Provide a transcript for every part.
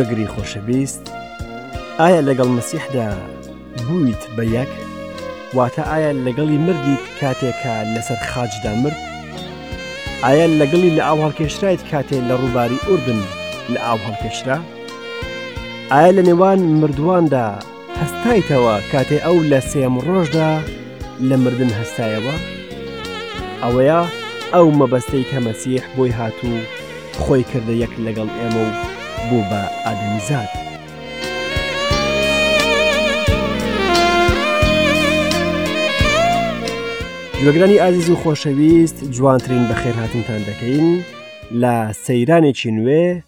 گوێگری خۆشەویست ئایا لەگەڵ مەسیحدا بوویت بە یەک واتە ئایا لەگەڵی مردی کاتێکە لەسەر خاجدا مرد ئایا لەگەڵی لە ئاو هەڵکێشرایت کاتێ لە ڕووباری ئوردن لە ئاو هەڵکێشرا ئایا لە نێوان مردوواندا هەستایتەوە کاتێ ئەو لە سێم ڕۆژدا لە مردن هەستایەوە ئەوەیە ئەو مەبەستەی کە مەسیح بۆی هاتوو خۆی کردە یەک لەگەڵ ئێمە و بوو بە ئادەمیزاد. گوێگرانی ئازیز و خۆشەویست جوانترین بەخێرهاتنتان دەکەین لە سەیرانێکی نوێ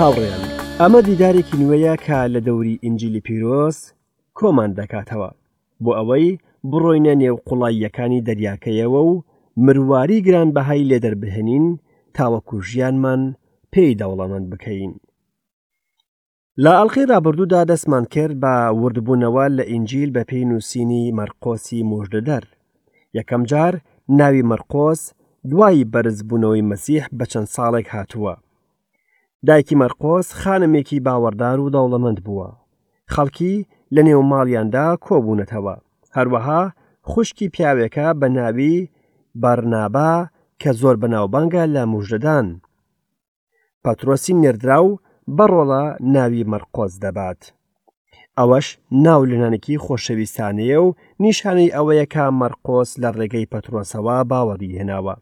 هاوڕێیان ئەمە دیدارێکی نوێیە کە لە دەوری ئینجیلی پیرۆز کۆمان دەکاتەوە بۆ ئەوەی بڕۆینە نێو قوڵاییەکانی دەریاکەیەوە و مرواری گرانبەهای لێ دەربهێنین تاوەکو ژیانمان پێی دەوڵەمەند بکەین لە ئەڵلقەی رابرردوودا دەستمان کرد بە وردبوونەوە لە ئینجیل بە پێی نووسینی مەرقۆسی مژدەدەر یەکەم جار ناوی مەرقۆس دوای بەرزبوونەوەی مەسیح بە چەند ساڵێک هاتووە دایکی مەرقۆس خانمێکی باوەڕدار و دەوڵەمەند بووە. خەڵکی لە نێو ماڵیاندا کۆبوونەتەوە. هەروەها خوشکی پیاوێکە بە ناوی بەرنابا کە زۆر بەناوبانگە لە موژدەدان. پەترۆسی نێردراو بە ڕۆڵە ناوی مەرقۆس دەبات. ئەوەش ناو لەنانێکی خۆشەویستانەیە و نیشانەی ئەوەیە کە مەرقۆس لە ڕێگەی پەترۆسەوە باوەڕی هێناوە.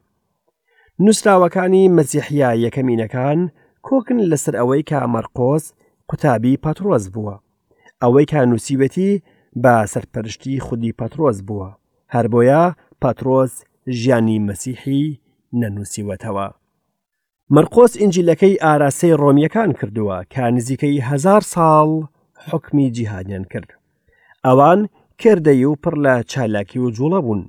نووسراوەکانی مەسیحیە یەکەمینەکان کۆکن لەسەر ئەوەی کە مەرقۆس قوتابی پەترۆس بووە ئەوەی کا نووسیوێتی بە سەرپەرشتی خودی پەترۆس بووە هەر بۆیە پەترۆس ژیانی مەسیحی نەنووسیوەتەوە مەرقۆس ئینجیلەکەی ئاراستەی ڕۆمیەکان کردووە کە نزیکەی هزار ساڵ حکمی جیهادیان کرد ئەوان کردەی و پڕ لە چالاکی و جوڵە بوون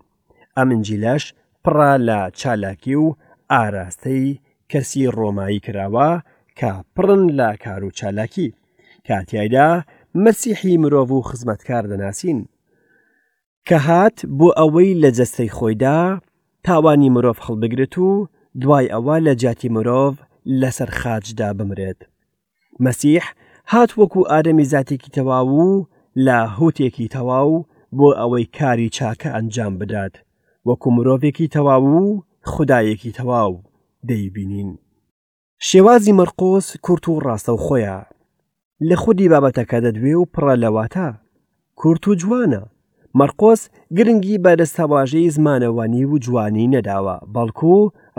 ئەم ئنجیلەش پڕە لە چالاکی و ئاراستەی کەسی ڕۆمایی کراوە کە پڕن لە کار و چالاکی کە تیایدا مەسیحی مرۆڤ و خزمەتکار دەناسین کە هات بۆ ئەوەی لە جەستەی خۆیدا تاوانی مرۆڤ هەڵبگرێت و دوای ئەوە لە جیاتی مرۆڤ لەسەر خاچدا بمرێت مەسیح هات وەکو ئادەمی زاتێکی تەواو و لە هوتێکی تەواو بۆ ئەوەی کاری چاکە ئەنجام بدات وەکو مرۆڤێکی تەواو و خدایەکی تەواو دەیبینین شێوازی مەرقۆس کورت و ڕاستە و خۆیە لە خودی بابەتەکە دەدوێ و پڕە لەواتە کورت و جوانە مەرقۆس گرنگی بە دەستەواژەی زمانەوانی و جوانی نەداوە بەڵکو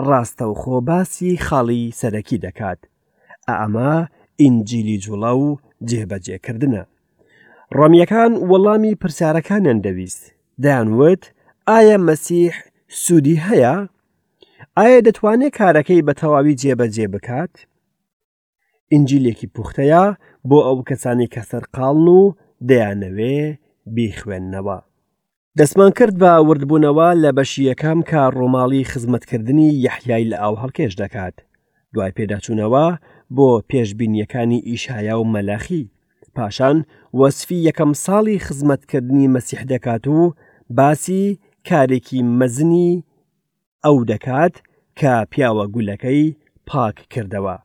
ڕاستەوخۆ باسی خاڵی سەرەکی دەکات ئەئەمە ئینجیلی جوڵە و جێبەجێکردنە. ڕۆمیەکان وەڵامی پرسیارەکانیان دەویست دەیانوت ئایا مەسیح سوودی هەیە؟ ئایا دەتوانێت کارەکەی بە تەواوی جێبەجێ بکات؟ ئینجیلێکی پوختەیە بۆ ئەو کەسانی کە سەرقاڵن و دەیانەوێ بیخوێننەوە. دەستمان کرد بە وردبوونەوە لە بەشی یەکەم کە ڕۆماڵی خزمەتکردنی یەحیای لە ئاو هەڵکێش دەکات دوای پێداچوونەوە بۆ پێشبینیەکانی ئیشایا و مەلاخی پاشان وەسفی یەکەم ساڵی خزمەتکردنی مەسیح دەکات و باسی کارێکی مەزنی ئەو دەکات کە پیاوە گولەکەی پاک کردەوە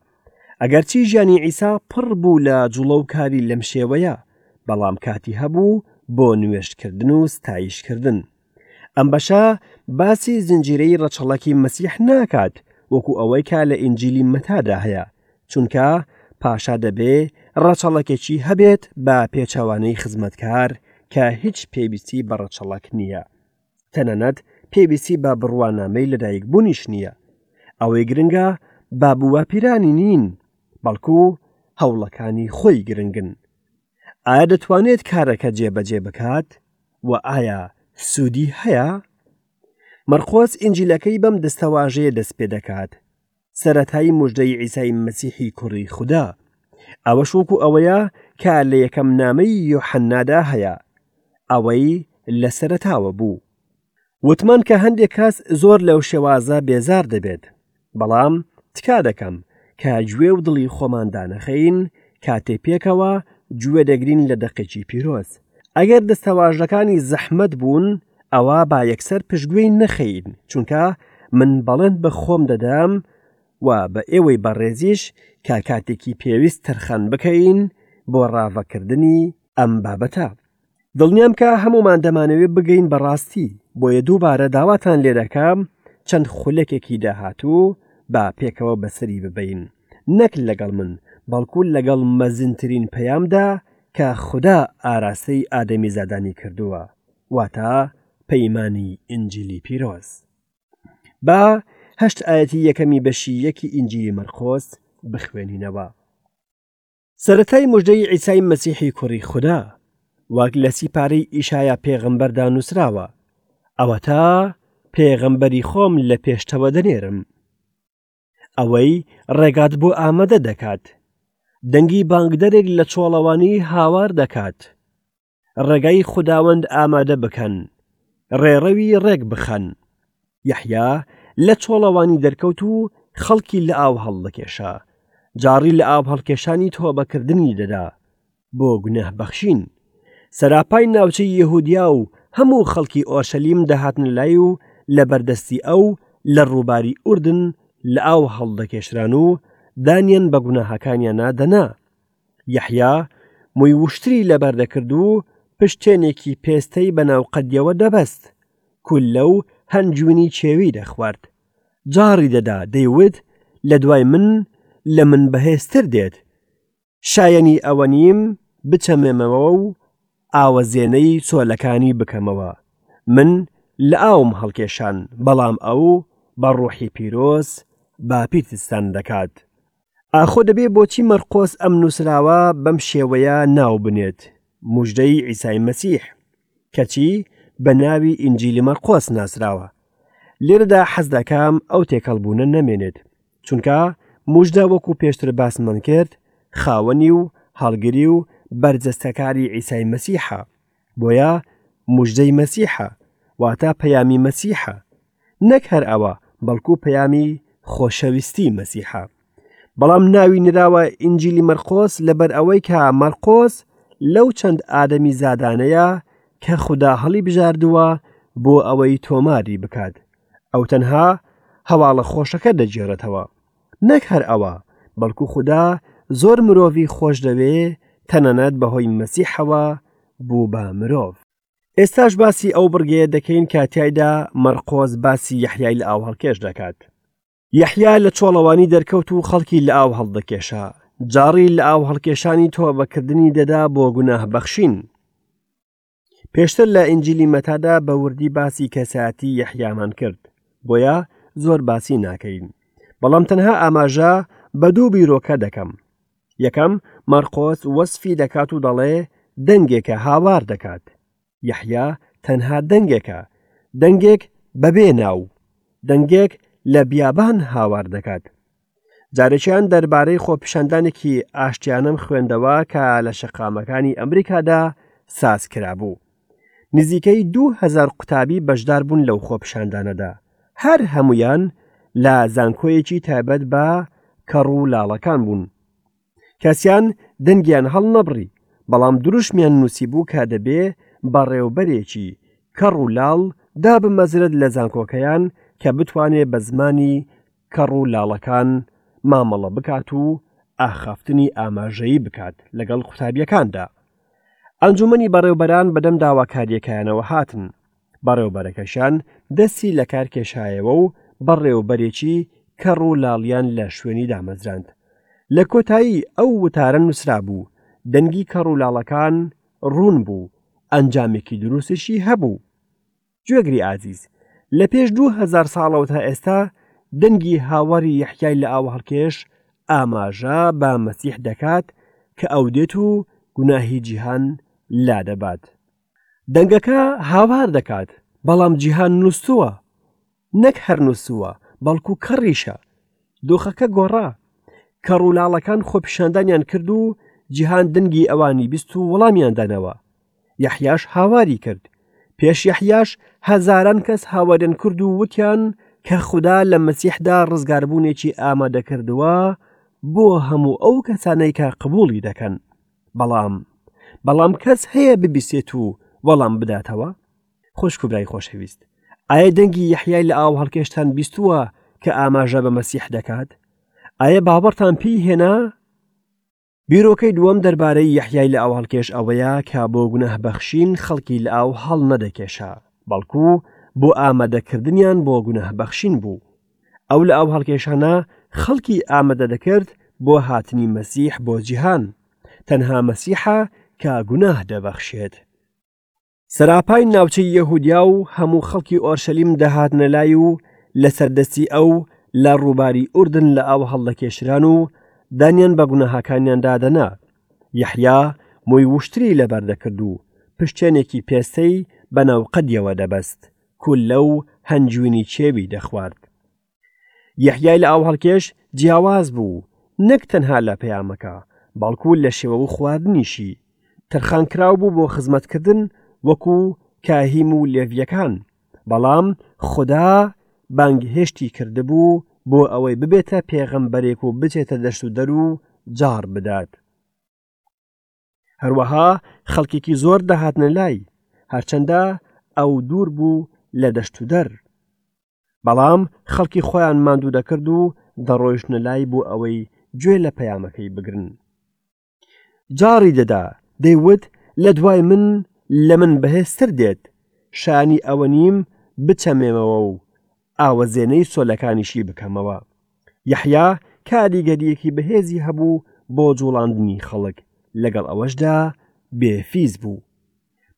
ئەگەرچی ژیانی ئیسا پڕ بوو لە جوڵە و کاری لەم شێوەیە بەڵام کاتی هەبوو بۆ نوێشتکردن و ستایشکردن ئەم بەشە باسی زنجیرەی ڕەچەڵەکی مەسیح ناکات وەکو ئەوەی کا لە ئینجیلی مەتادا هەیە چونکە پاشا دەبێ ڕەچەڵەکێکی هەبێت بە پێچوانەی خزمەتکار کە هیچ پێویستی بە ڕەچەڵەک نییە تەنەنەت پێویستی بە بڕوانامەی لەدایک بوونیش نییە ئەوەی گرنگە بابووە پیرانی نین بەڵکو هەوڵەکانی خۆی گرنگن ئایا دەتوانێت کارەکە جێبەجێ بکات و ئایا سوودی هەیە؟ مەرقۆس ئینجیلەکەی بەم دەستەواژەیە دەست پێ دەکات سەتایی مژدەی عیسای مەسیحی کوڕی خوددا ئەوەش وەکو ئەوەیە کە لە یەکەم نامەی یۆحەننادا هەیە ئەوەی لە سەرتاوە بوو وتمان کە هەندێک کەس زۆر لەو شێوازە بێزار دەبێت بەڵام تکا دەکەم کە گوێ و دڵی خۆماندانەخەین کاتێ پێکەوە گوێ دەگرین لە دەقێکی پیرۆز ئەگەر دەستەواژەکانی زەحمەت بوون ئەوا با یەکسەر پشتگوێی نەخەین چونکە من بەڵێن بە خۆم دەدەم و بە ئێوەی بەڕێزیش کە کاتێکی پێویست تەرخان بکەین بۆ ڕاڤەکردنی ئەم بابەتە دڵنیام کە هەمومان دەمانەوێت بگەین بە ڕاستی بۆیە دووبارە داواتان لێ دەکەم چەند خولەکێکی داهاتوو با پێکەوە بەسەری ببەین نەک لەگەڵ من بەڵکو لەگەڵ مەزنترین پەیامدا کە خودا ئاراستەی ئادەمیزادانی کردووە واتا پەیمانی ئینجیلی پیرۆز با هەشت ئاەتی یەکەمی بەشی یەکی ئینجیلی مەرخۆز بخوێنینەوە سەتای مژدەی ئیسای مەسیحی کوڕی خوددا وەک لە سیپارەی ئیشایا پێغمبەردا نووسراوە ئەوەتا پێغمبەری خۆم لە پێشتەوە دەنێرم ئەوەی ڕێگات بۆ ئامادە دەکات دەنگی بانگدەرێک لە چۆڵەوانی هاوار دەکات ڕێگای خداوەند ئامادە بکەن ڕێڕەوی ڕێک بخەن یحیا لە چۆڵەوانی دەرکەوت و خەڵکی لە ئاو هەڵدەکێشا جاڕی لە ئاو هەڵکێشانی تۆبەکردنی دەدا بۆ گوناه بەخشین سەراپای ناوچەی یهودیا و هەموو خەڵکی ئۆرشەلیم دەهاتنە لای و لە بەردەستی ئەو لە ڕووباری ئوردن لە ئاو هەڵدەکێشران و دانیان بە گوناهەکانیانا دەنا یەحیا موی وشتری لەبەر دەکرد و پشتێنێکی پێستەی بەناو قەدیەوە دەبەست کولە و هەنجوینی چێوی دەخوارد جاڕی دەدا دەیوت لە دوای من لە من بەهێزتر دێت شایەنی ئەوە نیم بچەمێمەوە و ئاوەزێنەی چۆلەکانی بکەمەوە من لە ئاوم هەڵکێشان بەڵام ئەو بە ڕۆحی پیرۆز باپیرتستان دەکات ئاخۆ دەبێ بۆچی مەرقۆس ئەم نووسراوە بەم شێوەیە ناو بنێت مژدەی ئیسای مەسیح کەچی بە ناوی ئینجیلی مەرقۆس ناسراوە. لێرەدا حەز دەکەم ئەو تێکەڵبوونە نەمێنێت، چونکە موژدە وەکو پێشتر باسمان کرد خاوەنی و هەڵگری و بەرجەستەکاری عیسای مەسیحە، بۆیە موژدەی مەسیحە، واتە پەیامی مەسیحە. نەک هەر ئەوە، بەڵکو پەیامی خۆشەویستی مەسیحە. بەڵام ناوی نراوە ئینجیلی مەرقۆس لەبەر ئەوەی کە مەرقۆس لەو چەند ئادەمی زادانەیە کە خوددا هەڵی بژاردووە بۆ ئەوەی تۆماری بکات ئەو تەنها هەواڵە خۆشەکە دەگێڕێتەوە نەک هەر ئەوە بەڵکو خوددا زۆر مرۆڤی خۆش دەوێ تەنانەت بەهۆی مەسیحەوە بوو بە مرۆڤ ئێستاش باسی ئەو بڕگەیە دەکەین کە تایدا مەرقۆز باسی یحیای لە ئاوهەڵکێش دەکات یەحیا لە چۆڵەوانی دەرکەوت و خەڵکی لە ئاو هەڵدەکێشا جاڕی لە ئاو هەڵکێشانی تۆ بەکردنی دەدا بۆ گوناه بەخشین پێشتر لە ئنجلی مەتادا بە وردی باسی کەسایەتی یەحیامان کرد بۆیە زۆر باسی ناکەین بەڵام تەنها ئاماژە بە دوو بیرۆکە دەکەم یەکەم مارقۆس وەسفی دەکات و دەڵێ دەنگێکە هاوار دەکات یەحیا تەنها دەنگێکە، دەنگێک بەبێ ناو، دەنگێک لە بیابان هاوار دەکات. جارێکیان دەربارەی خۆپیشاندانێکی ئاشتیانەم خوێندەوە کە لە شەقامەکانی ئەمریکادا ساز کرابوو. نزیکەی دوهزار قوتابی بەشدار بوون لەو خۆپیشاندانەدا. هەر هەمویان لە زانکۆیەکی تایبەت بە کەڕوو لاڵەکان بوون. کەسیان دەنگیان هەڵنەبڕی بەڵام دروشمیان نووسی بوو کە دەبێ بەڕێوبەرێکی کەڕ و لاڵ دابمەزرێت لە زانکۆکەیان کە بتوانێ بە زمانی کەڕ و لاڵەکان مامەڵە بکات و ئاخافتنی ئاماژەیی بکات لەگەڵ قوتابیەکاندا ئەنجومەنی بەڕێوبەران بەدەم داواکاریەکەیانەوە هاتن بەڕێوبەرەکەشیان دەستی لەکار کێشایەوە و بەڕێوبەرێکی کەڕ و لاڵیان لە شوێنی دامەزراند لە کۆتایی ئەو وتارە نووسرابوو دەنگی کەڕ و لاڵەکان ڕوون بوو ئەنجامێکی دروستشی هەبوو گوێگری ئازیز لە پێش دوو هزار ساڵەوە تا ئێستا دەنگی هاوەری یحیای لە ئاوە هەڵکێش ئاماژە بە مەسیح دەکات کە ئەو دێت و گوناهی جیهان لادەبات دەنگەکە هاوار دەکات بەڵام جیهان نووسووە نەک هەر نووسووە بەڵکو کەڕیشە دۆخەکە گۆڕا کە ڕوولاڵەکان خۆپیشاندانیان کرد و جیهان دەنگی ئەوانی بیست و وەڵامیان دانەوە یحیاش هاواری کرد پێش یحیاش هەزاران کەس هاوارێن کرد و وتیان کە خوددا لە مەسیحدا ڕزگاربوونێکی ئامادەکردووە بۆ هەموو ئەو کەسانەی کە قبولی دەکەن بەڵام بەڵام کەس هەیە ببیسێت و وەڵام بداتەوە خۆشک و برای خۆشەویست ئایا دەنگی یحیای لە ئاو هەڵکێشتان بیستووە کە ئاماژە بە مەسیح دەکات ئایا باوەڕتان پێی هێنا بیرۆکەی دووەم دەربارەی یحیای لە ئاو هەڵکێش ئەوەیە کە بۆ گوناه بەخشین خەڵکی لە ئاو هەڵ نەدەکێشا بەڵکو بۆ ئامادەکردنیان بۆ گوناه بەخشین بوو ئەو لە ئەو هەڵکێشانە خەڵکی ئامادە دەکرد بۆ هاتنی مەسیح بۆ جیهان تەنها مەسیحە کە گوناه دەبەخشێت سەراپای ناوچەی یەهودیا و هەموو خەڵکی ئۆرشەلیم دەهاتنە لای و لەسەر دەستی ئەو لە ڕووباری ئوردن لە ئاو هەڵدەکێشران و دانیان بە گوناهاکانیان دادەنا یحیا موی وشتری لەبەردەکرد و پشتێنێکی پێستەی بەناو قەدیەوە دەبەست کولە و هەنجوینی چێوی دەخوارد یحیای لە ئاوهڵکێش جیاواز بوو نەک تەنها لە پەیامەکە بەڵکو لە شێوە و خواردنیشی تەرخان کراو بوو بۆ خزمەتکردن وەکو کاهیم و لێڤیەکان بەڵام خدا بانگهێشتی کردبوو بۆ ئەوەی ببێتە پێغەمبەرێک و بچێتە دەشت و دەر و جاڕ بدات هەروەها خەڵکێکی زۆر دەهاتنە لای هەرچەندە ئەو دوور بوو لە دەشت و دەر بەڵام خەڵکی خۆیان ماندوو دەکرد و دەڕۆیشتە لای بۆ ئەوەی گوێ لە پەیامەکەی بگرن جاڕی دەدا دەیوت لە دوای من لە من بەهێزتر دێت شانی ئەوە نیم بچەمێمەوە و ئاوەزێنەی سۆلەکانیشی بکەمەوە. یەحیا کاریگەرییەکی بەهێزی هەبوو بۆ جوڵاندنی خەڵک، لەگەڵ ئەوەشدا بێ فیز بوو.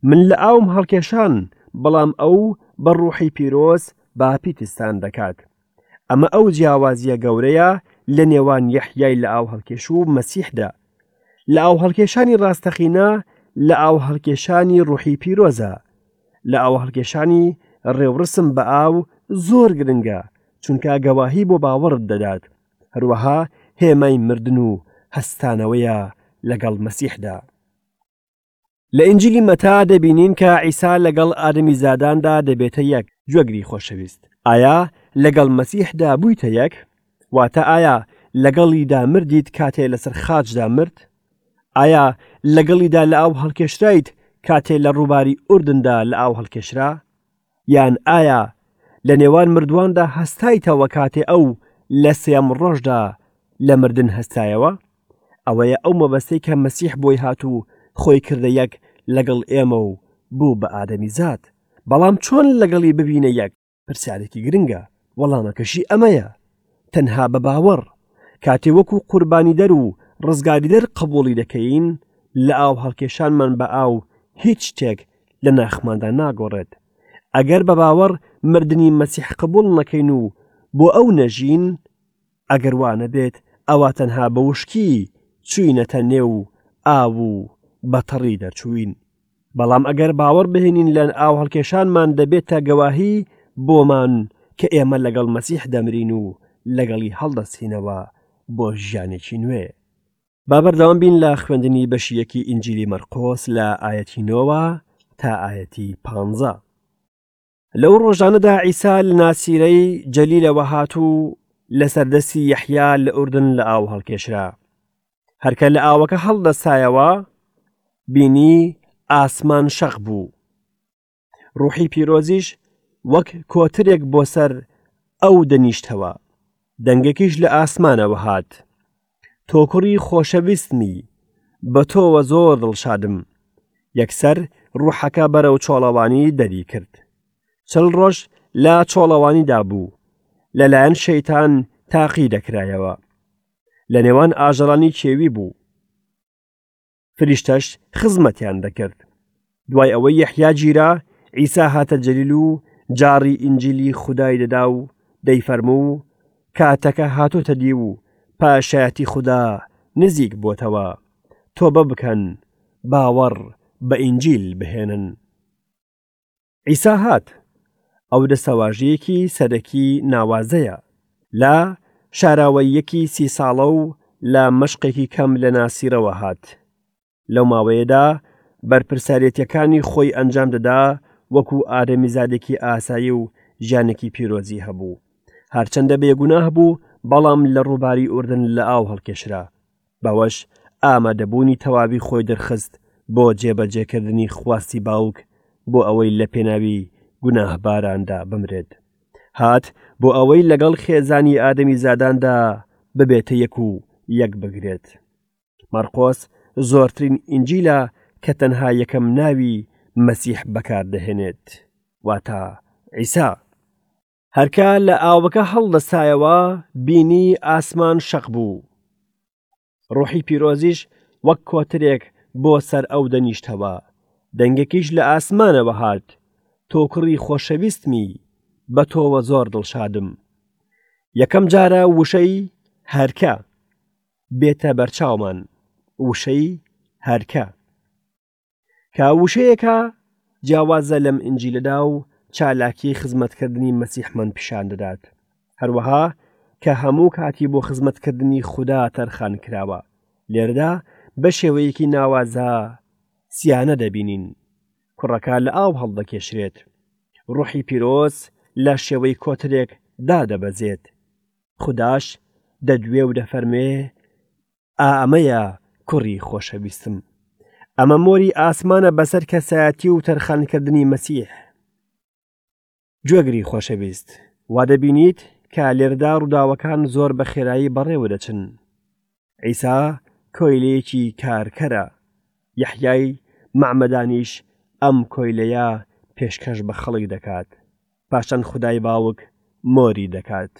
من لە ئاوم هەڵکێشان، بەڵام ئەو بە ڕوحی پیرۆز با پیتزتان دەکات. ئەمە ئەو جیاوازییە گەورەیە لە نێوان یەحیای لە ئاو هەڵکێش و مەسیحدا. لە ئاو هەڵکێشانی ڕاستەقینە لە ئاو هەڵکێشانی ڕوحی پیرۆزە. لە ئاو هەڵکێشانی ڕێوڕسم بە ئاو زۆر گرنگە چونکە گەواهی بۆ باوەڕت دەدات هەروەها هێمای مردن و هەستانەوەیە لەگەڵ مەسیحدا لە ئنجلی مەتا دەبینین کە عیسا لەگەڵ ئادەمی زاداندا دەبێتە یەک گوێگری خۆشەویست ئایا لەگەڵ مەسیحدا بوویتە یەک واتە ئایا لەگەڵیدا مردیت کاتێ لەسەر خاچدا مرد؟ ئایا لەگەڵیدا لە ئاو هەڵکێشرایت کاتێ لە ڕووباری ئوردندا لە ئاو هەڵکێشرا؟ یان ئایا لە نێوان مردواندا هەستایتەوە کاتێ ئەو لە سێم ڕۆژدا لە مردن هەستایەوە؟ ئەوەیە ئەو مەبەستەی کە مەسیح بۆی هات و خۆی کردە یەک لەگەڵ ئێمە و بوو بە ئادەمی زاد بەڵام چۆن لەگەڵی ببینە یەک پرسیارێکی گرنگە وەڵامەکەشی ئەمەیە تەنها بە باوەڕ کاتێ وەکو قوربانی دەر و ڕزگاری دەر قبولی دەکەین لە ئاو هەڵکێشانمان بە ئاو هیچ شتێک لە ناخماندا ناگۆڕێت ئەگەر بە باوەڕ مردنی مەسیح قبول نەکەین و بۆ ئەو نەژین ئەگەر وانەبێت ئەوا تەنها بە وشکی چوینەتە نێو ئاو و بەتەڕی دەرچووین بەڵام ئەگەر باوەڕ بهێنین لەن ئاو هەڵکێشانمان دەبێت تا گەواهی بۆمان کە ئێمە لەگەڵ مەسیح دەمرین و لەگەڵی هەڵدەستینەوە بۆ ژیانێکی نوێ با بەردەوام بین لە خوێندنی بەشیەکی ئینجیلی مەرقۆس لە ئاەتی نۆوە تا ئاەتی پانزە. لەو ڕۆژانەدا عیسا لە ناسیرەی جەلیلەوە هات و لە سەردەستی یەحیا لە ئوردن لە ئاو هەڵکێشرا هەرکە لە ئاوەکە هەڵدەستایەوە بینی ئاسمان شەق بوو ڕوحی پیرۆزیش وەک کۆترێک بۆ سەر ئەو دەنیشتەوە دەنگێکیش لە ئاسمانەوە هات تۆ کوڕی خۆشەویستمی بە تۆوە زۆر دڵشادم یەکسەر ڕوحەکە بەرەو چۆڵەوانی دەری کرد چل ڕۆژ لە چۆڵەوانیدا بوو لەلایەن شەیتان تاقی دەکرایەوە لە نێوان ئاژەڵانی کێوی بوو فریشتەش خزمەتیان دەکرد دوای ئەوەی یەحیا گیرا ئیسا هاتە جەلیل و جاڕی ئینجیلی خودای دەدا و دەیفەرموو و کاتەکە هاتۆتە دی و پاشایەتی خوددا نزیک بۆتەوە تۆبە بکەن باوەڕ بە ئینجیل بهێنن عیسا هات ئەو دەسەواژەیەکی سەرەکی ناوازەیە لە شاراوەیەکی سی ساڵە و لە مەشقێکی کەم لە ناسیرەوە هات لەو ماوەیەدا بەرپرسارێتەکانی خۆی ئەنجام دەدا وەکو ئادەمیزادێکی ئاسایی و ژیانێکی پیرۆزی هەبوو هەرچەندە بێگوناه بوو بەڵام لە ڕووباری ئوردن لە ئاو هەڵکێشرا بەوەش ئامادەبوونی تەواوی خۆی دەرخست بۆ جێبەجێکردنی خواستی باوک بۆ ئەوەی لە پێناوی گوناهباراندا بمرێت، هات بۆ ئەوەی لەگەڵ خێزانی ئادەمیزاداندا ببێتە یەک و یەکبگرێت. مەرقۆس زۆرترین ئینجیلە کە تەنها یەکەم ناوی مەسیح بەکاردەهێنێت، واتە عیسا. هەرکە لە ئاوەکە هەڵدەستایەوە بینی ئاسمان شەق بوو ڕۆحی پیرۆزیش وەک کۆترێک بۆ سەر ئەو دەنیشتەوە دەنگێکیش لە ئاسمانەوە هات تۆ کوڕی خۆشەویستمی بە تۆوە زۆر دڵشادم یەکەم جارە وشەی هەرکە بێتە بەرچاومان وشەی هەرکە کە وشەیەکە جیاوازە لەم ئنجیلەدا و چالاکی خزمەتکردنی مەسیحمان پیشان دەدات هەروەها کە هەموو کاتی بۆ خزمەتکردنی خوددا تەرخان کراوە لێردا بە شێوەیەکی ناوازە سیانە دەبینین کوڕەکە لە ئاو هەڵدەکێشرێت ڕوحی پیرۆز لە شێوەی کۆترێک دادەبەزێت خداش دەدوێ و دەفەرمێ ئا ئەمەیە کوڕی خۆشەویستم ئەمە مۆری ئاسمانە بەسەر کەسایەتی و تەرخانکردنی مەسیح گوێگری خۆشەویست وا دەبینیت کە لێردا ڕووداوەکان زۆر بە خێرایی بەڕێوە دەچن ئیسا کۆیلەیەکی کارکەرە یحیای مەعمەدانیش ئەم کۆیلەیە پێشکەش بە خەڵک دەکات پاشان خدای باوک مۆری دەکات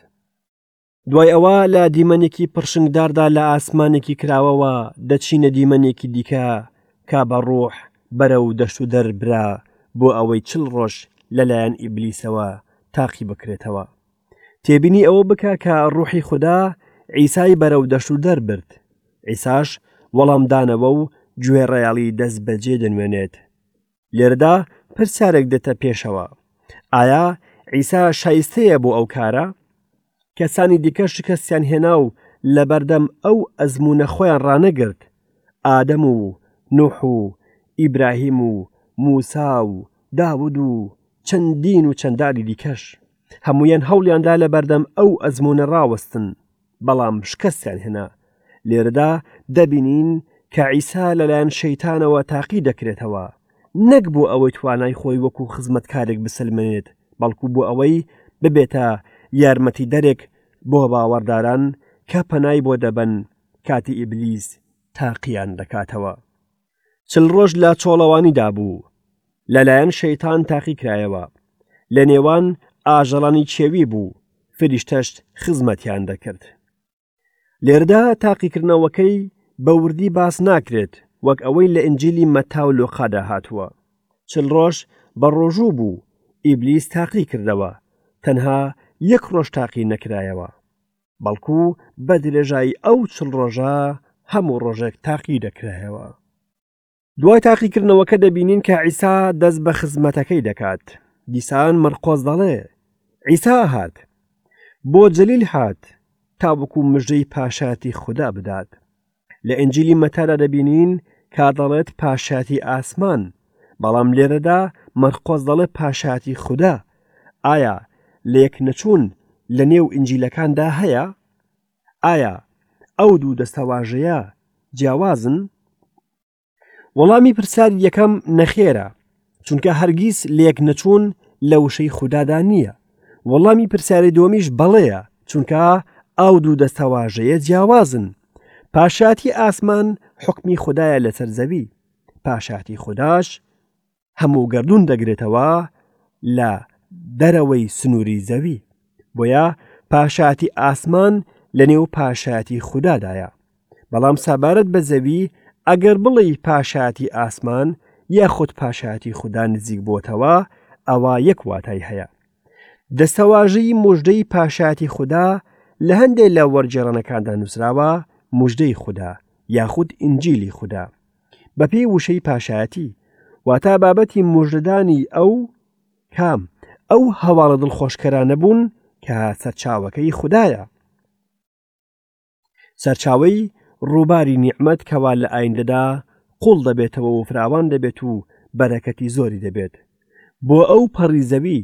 دوای ئەوە لە دیمەنێکی پڕشنگداردا لە ئاسمانێکی کراوەوە دەچینە دیمەنێکی دیکە کا بە ڕۆح بەرە و دەشت و دەربرا بۆ ئەوەی چل ڕۆژ لەلایەن ئیبلیسەوە تاقی بکرێتەوە تێبینی ئەوە بکە کە ڕوحی خوددا ئیسای بەرە و دەشت و دەربرد ئیساش وەڵامدانەوە و گوێڕیاڵی دەست بەجێ دەنوێنێت لێرەدا پرسیارێک دێتە پێشەوە ئایا ئیسا شایستەیە بۆ ئەو کارە کەسانی دیکە شکستیان هێنا و لە بەردەم ئەو ئەزمونە خۆیان ڕانەگرت ئادەم و نوح و ئیبراهیم و موسا و داود و چەندین و چەندانی دیکەش هەمویان هەوڵیاندا لە بەردەم ئەو ئەزمونە ڕاوەستن بەڵام شکستیان هێنا. لێرەدا دەبینین کە عیسا لەلایەن شەیتانەوە تاقی دەکرێتەوە، نەک بۆ ئەوەی توانای خۆی وەکو خزمەتکارێک بسەلمێنێت، بەڵکو بۆ ئەوەی ببێتە یارمەتیدەرێک بۆ باوەڕداران کە پەنای بۆ دەبەن کاتی ئیبلیس تاقییان دەکاتەوە. چل ڕۆژ لە چۆڵەوانیدا بوو لەلایەن شەیتان تاقیکرایەوە لە نێوان ئاژەڵانی چێوی بوو فریشتەشت خزمەتیان دەکرد لێردا تاقیکردنەوەکەی بە وردی باس ناکرێت وەک ئەوەی لە ئنجلی مەتاو لۆقادا هاتووە چل ڕۆژ بە ڕۆژوو بوو ئیبلیس تاقی کردەوە تەنها یەک ڕۆژ تاقی نەکرایەوە بەڵکو بە درێژایی ئەو چل ڕۆژە هەموو ڕۆژێک تاقی دەکرایەوە. دوای تاقیکردنەوەکە دەبینین کە عیسا دەست بە خزمەتەکەی دەکات. دیسان مەرقۆس دەڵێ، عیسا هات. بۆ جەلیل هات، تاوەکو مژدەی پاشایەتی خودا بدات. لە ئنجلی مەتادا دەبینین کا دەڵێت پاشایەتی ئاسمان بەڵام لێرەدا مەرقۆز دەڵێ پاشایەتی خوددا ئایا لێک نەچوون لە نێو ئنجیلەکاندا هەیە ئایا ئەو دوو دەستەواژەیە جیاوازن وەڵامی پرسیاری یەکەم نەخێرە چونکە هەرگیز لێک نەچوون لە وشەی خوددادا نییە وەڵامی پرسیاری دومیش بەڵەیە چونکە ئاو دوو دەستەواژەیە جیاوازن پاشاتی ئاسمان حکمی خدایە لەسەر زەوی پاشاتی خودداش هەموو گردون دەگرێتەوە لە دەرەوەی سنووری زەوی بۆیە پاشایەتی ئاسمان لە نێو پاشایەتی خوددادایە بەڵام سەبارەت بە زەوی ئەگەر بڵی پاشایەتی ئاسمان یاخود پاشایەتی خوددا نزیک بۆتەوە ئەوە یەک واتای هەیە دەستەواژەی مژدەی پاشایەتی خوددا لە هەندێک لە وەرجێڕانەکاندا نووسراوە مژدەی خوددا یاخود ئینجیلی خوددا بەپێی وشەی پاشایەتی واتا بابەتی مژدەدانی ئەو کام ئەو هەواڵە دڵخۆشکەرانە بوون کە سەرچاوەکەی خوددایە سەرچاوی ڕووباری نیعممەد کەوا لە ئایندەدا قوڵ دەبێتەوە و فراوان دەبێت و بەرەکەتی زۆری دەبێت بۆ ئەو پەڕی زەوی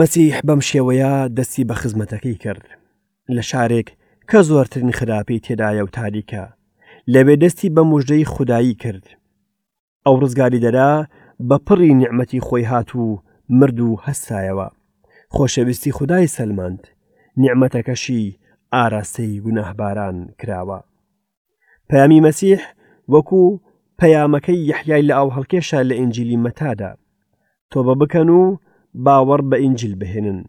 مەسیح بەم شێوەیە دەستی بە خزمەتەکەی کرد لە شارێک کە زۆرترین خراپی تێدایە و تاریکە لەوێ دەستی بە مژدەی خودایی کرد ئەو ڕزگاری دەرا بە پڕی نیعممەتی خۆی هات و مرد و هەستایەوە خۆشەویستی خدای سەلماند نیعممەتەکەشی ئاراستەی گوناهباران کراوە پەیامی مەسیح وەکو پەیامەکەی یحیای لە ئاوهڵکێشە لە ئینجیلی مەتادا تۆبە بکەن و باوەڕ بە ئینجیل بهێنن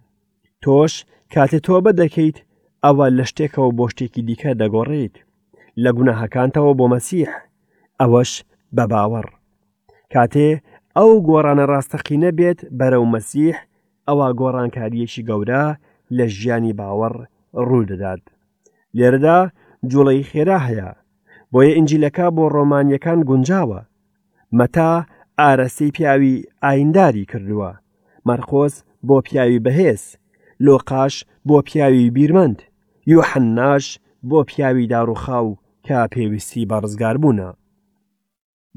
تۆش کاتێ تۆبە دەکەیت ئەوە لە شتێکەوە بۆ شتێکی دیکە دەگۆڕیت لە گوناهەکانتەوە بۆ مەسیح ئەوەش بە باوەڕ کاتێ ئەو گۆڕانە ڕاستەقینە بێت بەرەو مەسیح ئەوە گۆڕانکاریەکی گەورە لە ژیانی باوەڕ ڕوودەدات لێرەدا جوڵەی خێرا هەیە بۆیە ئینجیلەکە بۆ ڕۆمانیەکان گونجاوە مەتا ئارەستی پیاوی ئاینداری کردووە مەرقۆز بۆ پیاوی بەهێز لۆقاش بۆ پیاوی بیرمەند یوحەنناش بۆ پیاوی داڕوخاو کە پێویستی بە ڕزگاربوونە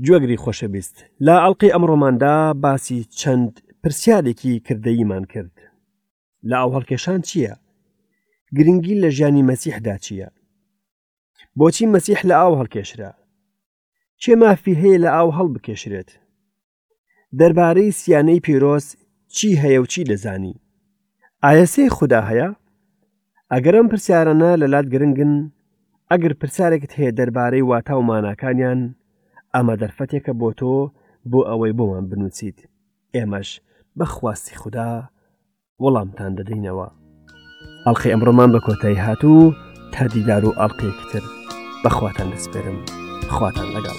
جوێگری خۆشەویست لە ئەڵلقەی ئەمڕۆماندا باسی چەند پرسیارێکی کردەیمان کرد لە ئاو هەڵکێشان چییە؟ گرنگی لە ژیانی مەسیحدا چییە؟ بۆچی مەسیح لە ئاو هەڵکێشرا؟ چێ مافی هەیە لە ئاو هەڵبکێشرێت؟ دەربارەی سیانەی پیرۆز چی هەیە و چی دەزانی؟ ئایا سێ خوددا هەیە؟ ئەگەر ئەم پرسیارانە لە لات گرنگن ئەگەر پرسیارێکت هەیە دەربارەی واتا و ماناکانیان ئەمە دەرفەتێکە بۆ تۆ بۆ ئەوەی بۆمان بنووسیت ئێمەش بە خواستی خودا وەڵامتان دەدەینەوە ئەڵلقەی ئەمڕۆمان بە کۆتایی هات و تا دیدار و ئەڵلقەیەکی تر بەخواتان دەسپێرم خواتان لەگەڵ